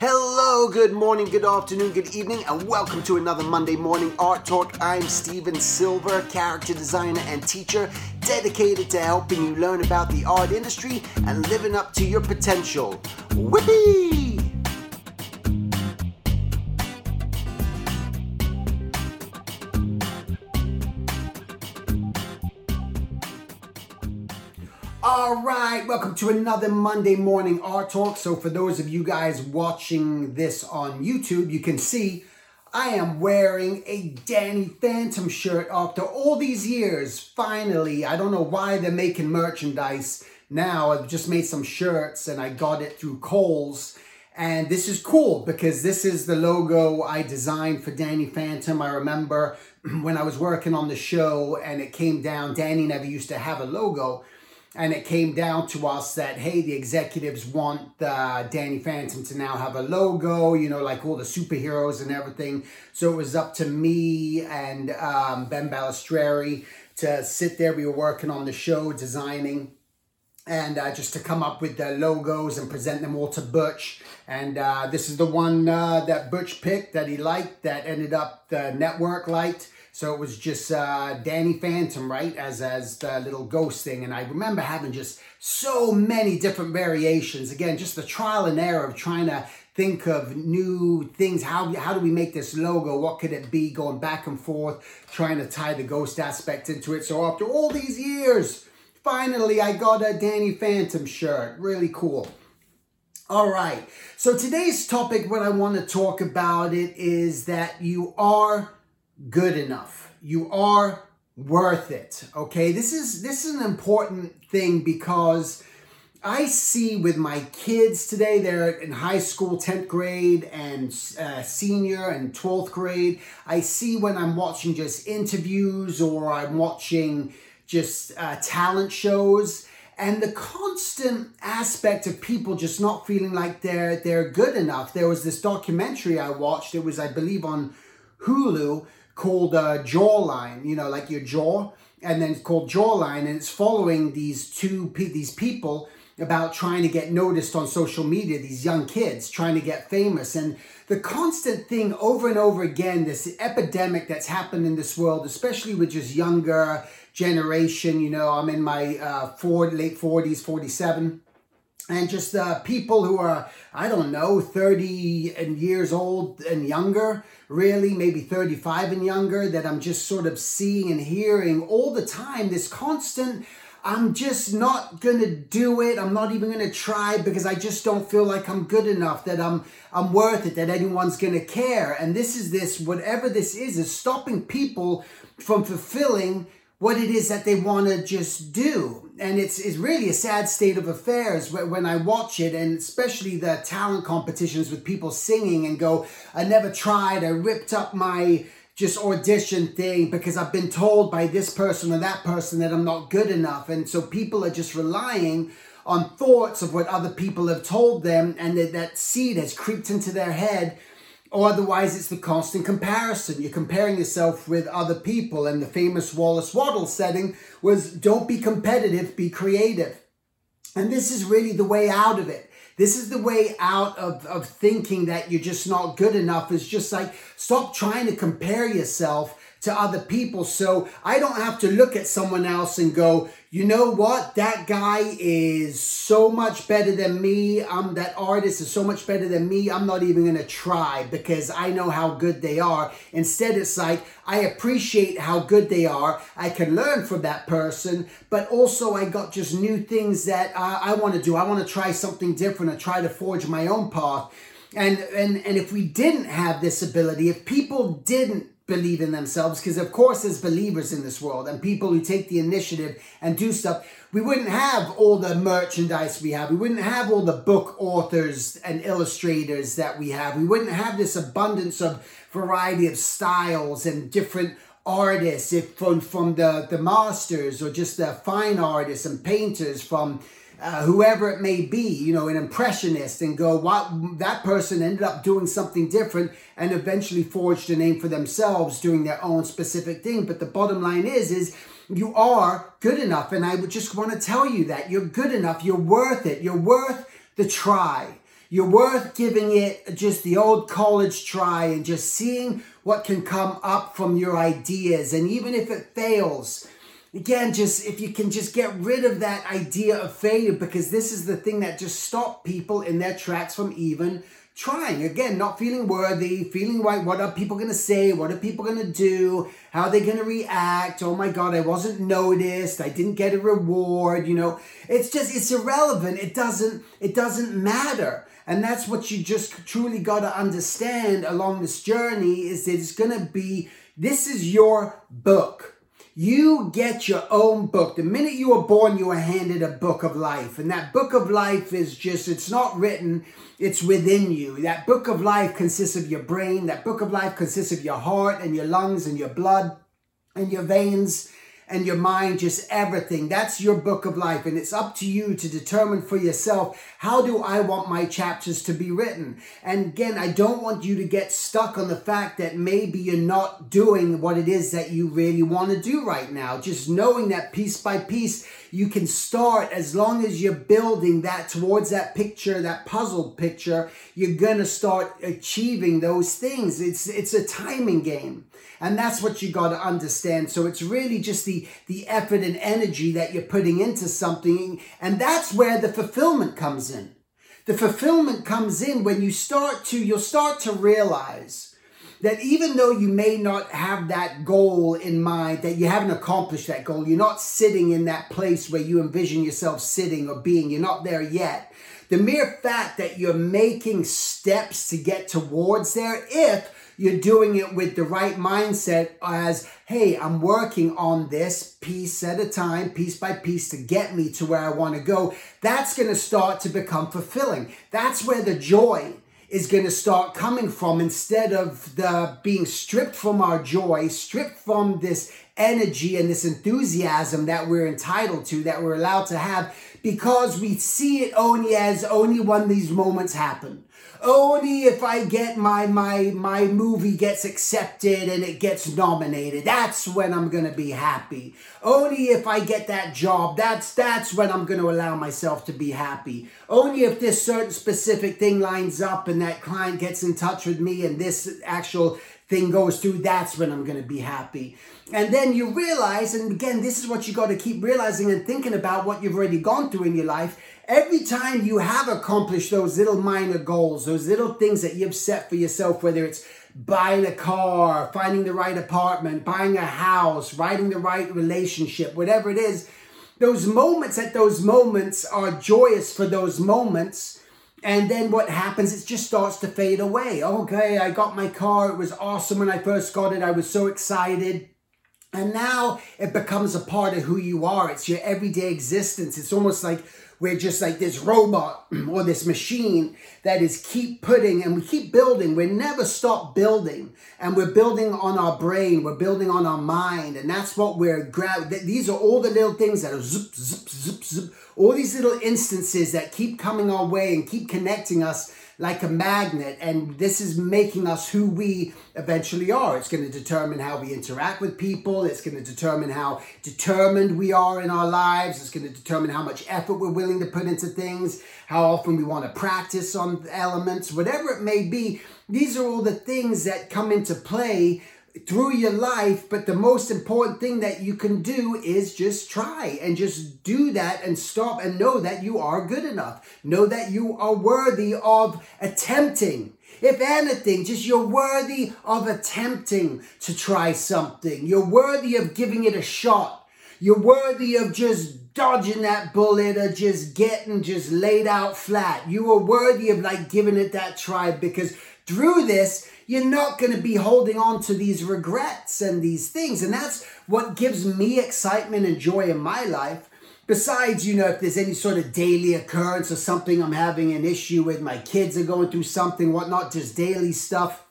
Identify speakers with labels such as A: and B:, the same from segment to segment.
A: Hello, good morning, good afternoon, good evening, and welcome to another Monday Morning Art Talk. I'm Stephen Silver, character designer and teacher, dedicated to helping you learn about the art industry and living up to your potential. Whippy! All right, welcome to another Monday morning art talk. So, for those of you guys watching this on YouTube, you can see I am wearing a Danny Phantom shirt after all these years. Finally, I don't know why they're making merchandise now. I've just made some shirts and I got it through Kohl's. And this is cool because this is the logo I designed for Danny Phantom. I remember when I was working on the show and it came down, Danny never used to have a logo and it came down to us that hey the executives want uh, danny phantom to now have a logo you know like all the superheroes and everything so it was up to me and um, ben balistreri to sit there we were working on the show designing and uh, just to come up with the logos and present them all to Butch. And uh, this is the one uh, that Butch picked that he liked that ended up the network liked. So it was just uh, Danny Phantom, right, as as the little ghost thing. And I remember having just so many different variations. Again, just the trial and error of trying to think of new things. How how do we make this logo? What could it be? Going back and forth, trying to tie the ghost aspect into it. So after all these years, finally I got a Danny Phantom shirt. Really cool. All right. So today's topic, what I want to talk about it is that you are good enough. You are worth it. Okay? This is this is an important thing because I see with my kids today, they're in high school, 10th grade, and uh, senior and 12th grade. I see when I'm watching just interviews or I'm watching just uh, talent shows and the constant aspect of people just not feeling like they're they're good enough. There was this documentary I watched. It was, I believe, on Hulu called uh, Jawline, you know, like your jaw, and then it's called Jawline, and it's following these two these people about trying to get noticed on social media, these young kids trying to get famous. And the constant thing over and over again, this epidemic that's happened in this world, especially with just younger generation, you know, I'm in my uh, four, late 40s, 47 and just uh, people who are i don't know 30 and years old and younger really maybe 35 and younger that i'm just sort of seeing and hearing all the time this constant i'm just not gonna do it. I'm not even gonna try because i just don't feel like i'm good enough that i'm i'm worth it that anyone's gonna care. And this is this whatever this is is stopping people from fulfilling what it is that they want to just do. And it's, it's really a sad state of affairs when I watch it, and especially the talent competitions with people singing and go, I never tried, I ripped up my just audition thing because I've been told by this person or that person that I'm not good enough. And so people are just relying on thoughts of what other people have told them, and that, that seed has creeped into their head or otherwise it's the constant comparison. You're comparing yourself with other people. And the famous Wallace Wattles setting was don't be competitive, be creative. And this is really the way out of it. This is the way out of, of thinking that you're just not good enough. Is just like stop trying to compare yourself to other people. So I don't have to look at someone else and go, you know what? That guy is so much better than me. I'm that artist is so much better than me. I'm not even to try because I know how good they are. Instead, it's like I appreciate how good they are. I can learn from that person, but also I got just new things that uh, I want to do. I want to try something different and try to forge my own path. And, and, and if we didn't have this ability, if people didn't believe in themselves because of course there's believers in this world and people who take the initiative and do stuff we wouldn't have all the merchandise we have. We wouldn't have all the book authors and illustrators that we have. We wouldn't have this abundance of variety of styles and different artists if from from the the masters or just the fine artists and painters from uh, whoever it may be, you know, an impressionist, and go, what that person ended up doing something different and eventually forged a name for themselves doing their own specific thing. But the bottom line is, is you are good enough. And I would just want to tell you that you're good enough. You're worth it. You're worth the try. You're worth giving it just the old college try and just seeing what can come up from your ideas. And even if it fails, again, just if you can just get rid of that idea of failure, because this is the thing that just stopped people in their tracks from even trying. Again not feeling worthy feeling like what are people going to say what are people going to do how are they going to react? Oh my god i wasn't noticed i didn't get a reward you know? It's just it's irrelevant it doesn't it doesn't matter. And that's what you just truly got to understand along this journey is that it's going to be this is your book you get your own book. The minute you were born, you were handed a book of life. And that book of life is just, it's not written, it's within you. That book of life consists of your brain. That book of life consists of your heart and your lungs and your blood and your veins and your mind, just everything. That's your book of life. And it's up to you to determine for yourself how do I want my chapters to be written? And again, I don't want you to get stuck on the fact that maybe you're not doing what it is that you really want to do right now. Just knowing that piece by piece, you can start as long as you're building that towards that picture, that puzzle picture, you're going to start achieving those things. It's, it's a timing game. And that's what you got to understand. So it's really just the, the effort and energy that you're putting into something. And that's where the fulfillment comes in. The fulfillment comes in when you start to, you'll start to realize that even though you may not have that goal in mind, that you haven't accomplished that goal, you're not sitting in that place where you envision yourself sitting or being, you're not there yet. The mere fact that you're making steps to get towards there, if you're doing it with the right mindset as, hey, I'm working on this piece at a time, piece by piece to get me to where I want to go. That's going to start to become fulfilling. That's where the joy is going to start coming from instead of the being stripped from our joy, stripped from this energy and this enthusiasm that we're entitled to, that we're allowed to have, because we see it only as only when these moments happen. Only if I get my my my movie gets accepted and it gets nominated. That's when I'm gonna be happy. Only if I get that job. That's that's when I'm gonna allow myself to be happy. Only if this certain specific thing lines up and that client gets in touch with me and this actual thing goes through, that's when I'm going to be happy. And then you realize, and again, this is what you got to keep realizing and thinking about what you've already gone through in your life. Every time you have accomplished those little minor goals, those little things that you've set for yourself, whether it's buying a car, finding the right apartment, buying a house, writing the right relationship, whatever it is, those moments at those moments are joyous for those moments and then what happens, it just starts to fade away. Okay, I got my car. It was awesome when I first got it. I was so excited. And now it becomes a part of who you are. It's your everyday existence. It's almost like we're just like this robot or this machine that is keep putting and we keep building. We never stop building. And we're building on our brain. We're building on our mind. And that's what we're grab. These are all the little things that are zip, zip, zip, zip. All these little instances that keep coming our way and keep connecting us like a magnet. And this is making us who we eventually are. It's going to determine how we interact with people. It's going to determine how determined we are in our lives. It's going to determine how much effort we're willing to put into things, how often we want to practice on elements, whatever it may be. These are all the things that come into play through your life, but the most important thing that you can do is just try and just do that and stop and know that you are good enough. Know that you are worthy of attempting. If anything, just you're worthy of attempting to try something. You're worthy of giving it a shot. You're worthy of just dodging that bullet or just getting just laid out flat. You are worthy of like giving it that try because through this, you're not going to be holding on to these regrets and these things. And that's what gives me excitement and joy in my life. Besides, you know, if there's any sort of daily occurrence or something I'm having an issue with, my kids are going through something, whatnot, just daily stuff.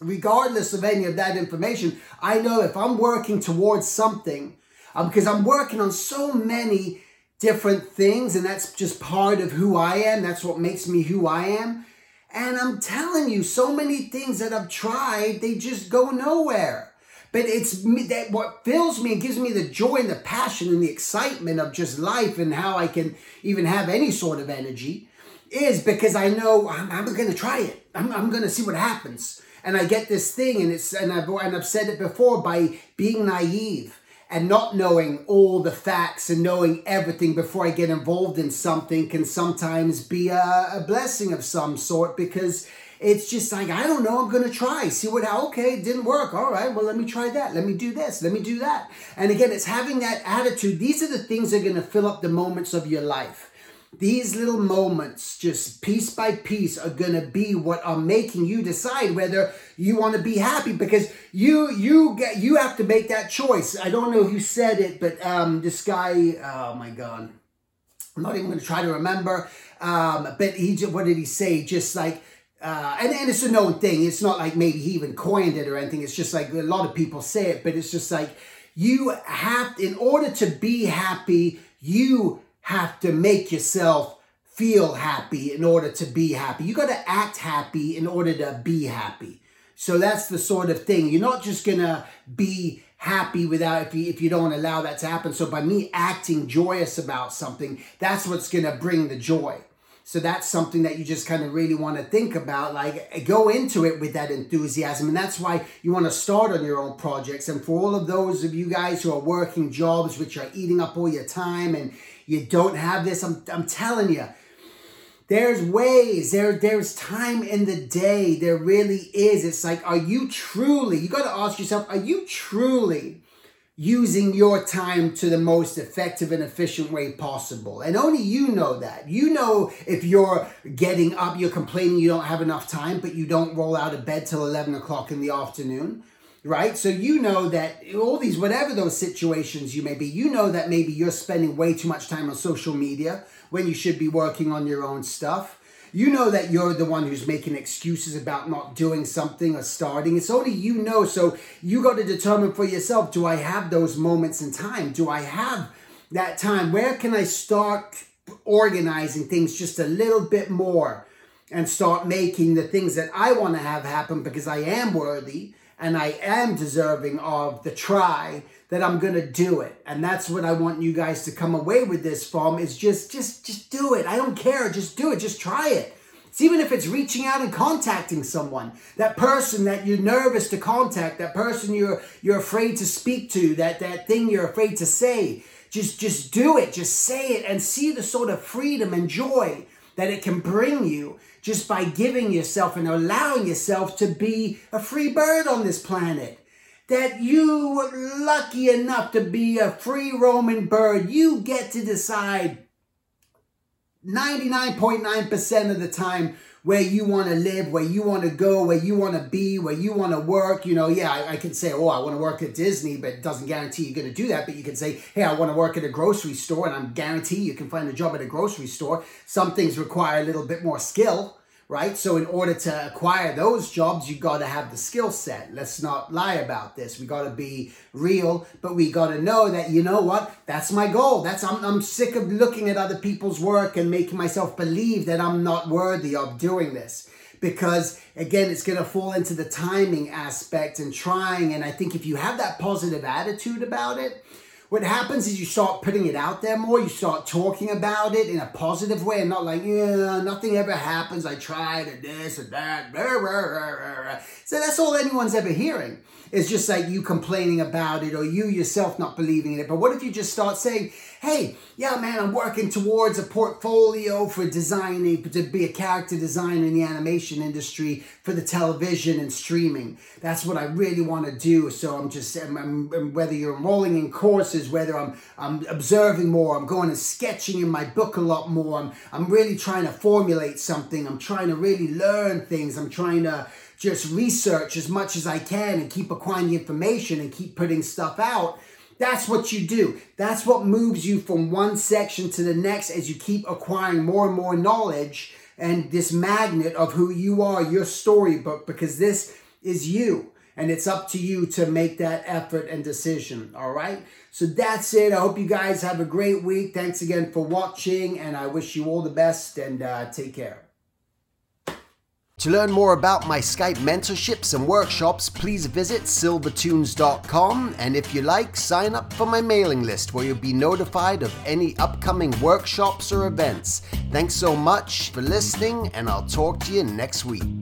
A: Regardless of any of that information, I know if I'm working towards something, um, because I'm working on so many different things, and that's just part of who I am. That's what makes me who I am. And I'm telling you, so many things that I've tried, they just go nowhere. But it's me that what fills me and gives me the joy and the passion and the excitement of just life and how I can even have any sort of energy is because I know I'm, I'm going to try it. I'm, I'm going to see what happens. And I get this thing, and it's and I've and I've said it before by being naive and not knowing all the facts and knowing everything before I get involved in something can sometimes be a, a blessing of some sort because it's just like, I don't know, I'm to try, see what, okay, it didn't work. All right, well, let me try that. Let me do this. Let me do that. And again, it's having that attitude. These are the things that are to fill up the moments of your life. These little moments, just piece by piece, are gonna be what are making you decide whether you want to be happy because you you get you have to make that choice. I don't know who said it, but um, this guy, oh my god, I'm not even gonna try to remember. Um, but he just what did he say? Just like uh, and, and it's a known thing. It's not like maybe he even coined it or anything. It's just like a lot of people say it, but it's just like you have, in order to be happy, you have to make yourself feel happy in order to be happy. You got to act happy in order to be happy. So that's the sort of thing. You're not just to be happy without if you if you don't allow that to happen. So by me acting joyous about something, that's what's to bring the joy. So that's something that you just kind of really want to think about. Like go into it with that enthusiasm. And that's why you want to start on your own projects. And for all of those of you guys who are working jobs which are eating up all your time and you don't have this, I'm, I'm telling you, there's ways, there, there's time in the day. There really is. It's like, are you truly, you got to ask yourself, are you truly using your time to the most effective and efficient way possible. And only you know that. You know if you're getting up, you're complaining you don't have enough time, but you don't roll out of bed till 11 o'clock in the afternoon. Right? So you know that all these, whatever those situations you may be, you know that maybe you're spending way too much time on social media when you should be working on your own stuff you know that you're the one who's making excuses about not doing something or starting. It's only you know. So you got to determine for yourself do I have those moments in time? Do I have that time? Where can I start organizing things just a little bit more and start making the things that I want to have happen because I am worthy and I am deserving of the try that I'm going to do it. And that's what I want you guys to come away with this from is just just just do it. I don't care, just do it. Just try it. It's even if it's reaching out and contacting someone, that person that you're nervous to contact, that person you're you're afraid to speak to, that that thing you're afraid to say. Just just do it. Just say it and see the sort of freedom and joy that it can bring you just by giving yourself and allowing yourself to be a free bird on this planet that you were lucky enough to be a free roaming bird. You get to decide 99.9% of the time where you want to live, where you want to go, where you want to be, where you want to work. You know, yeah, I, I can say, oh, I want to work at Disney, but it doesn't guarantee you're going to do that. But you can say, hey, I want to work at a grocery store, and I'm guarantee you can find a job at a grocery store. Some things require a little bit more skill right? So in order to acquire those jobs, you've got to have the skill set. Let's not lie about this. We got to be real, but we got to know that you know what? That's my goal. That's I'm I'm sick of looking at other people's work and making myself believe that I'm not worthy of doing this. Because again, it's going to fall into the timing aspect and trying. And I think if you have that positive attitude about it, what happens is you start putting it out there more. You start talking about it in a positive way and not like, yeah, nothing ever happens. I tried and this and that. So that's all anyone's ever hearing. It's just like you complaining about it or you yourself not believing in it. But what if you just start saying, hey, yeah, man, I'm working towards a portfolio for designing, to be a character designer in the animation industry for the television and streaming. That's what I really want to do. So I'm just, I'm, I'm, whether you're enrolling in courses, whether I'm, I'm observing more, I'm going and sketching in my book a lot more, I'm, I'm really trying to formulate something, I'm trying to really learn things, I'm trying to just research as much as I can and keep acquiring information and keep putting stuff out that's what you do. That's what moves you from one section to the next as you keep acquiring more and more knowledge and this magnet of who you are, your storybook, because this is you. And it's up to you to make that effort and decision. All right. So that's it. I hope you guys have a great week. Thanks again for watching. And I wish you all the best and uh, take care. To learn more about my Skype mentorships and workshops, please visit silvertoons.com and if you like, sign up for my mailing list where you'll be notified of any upcoming workshops or events. Thanks so much for listening, and I'll talk to you next week.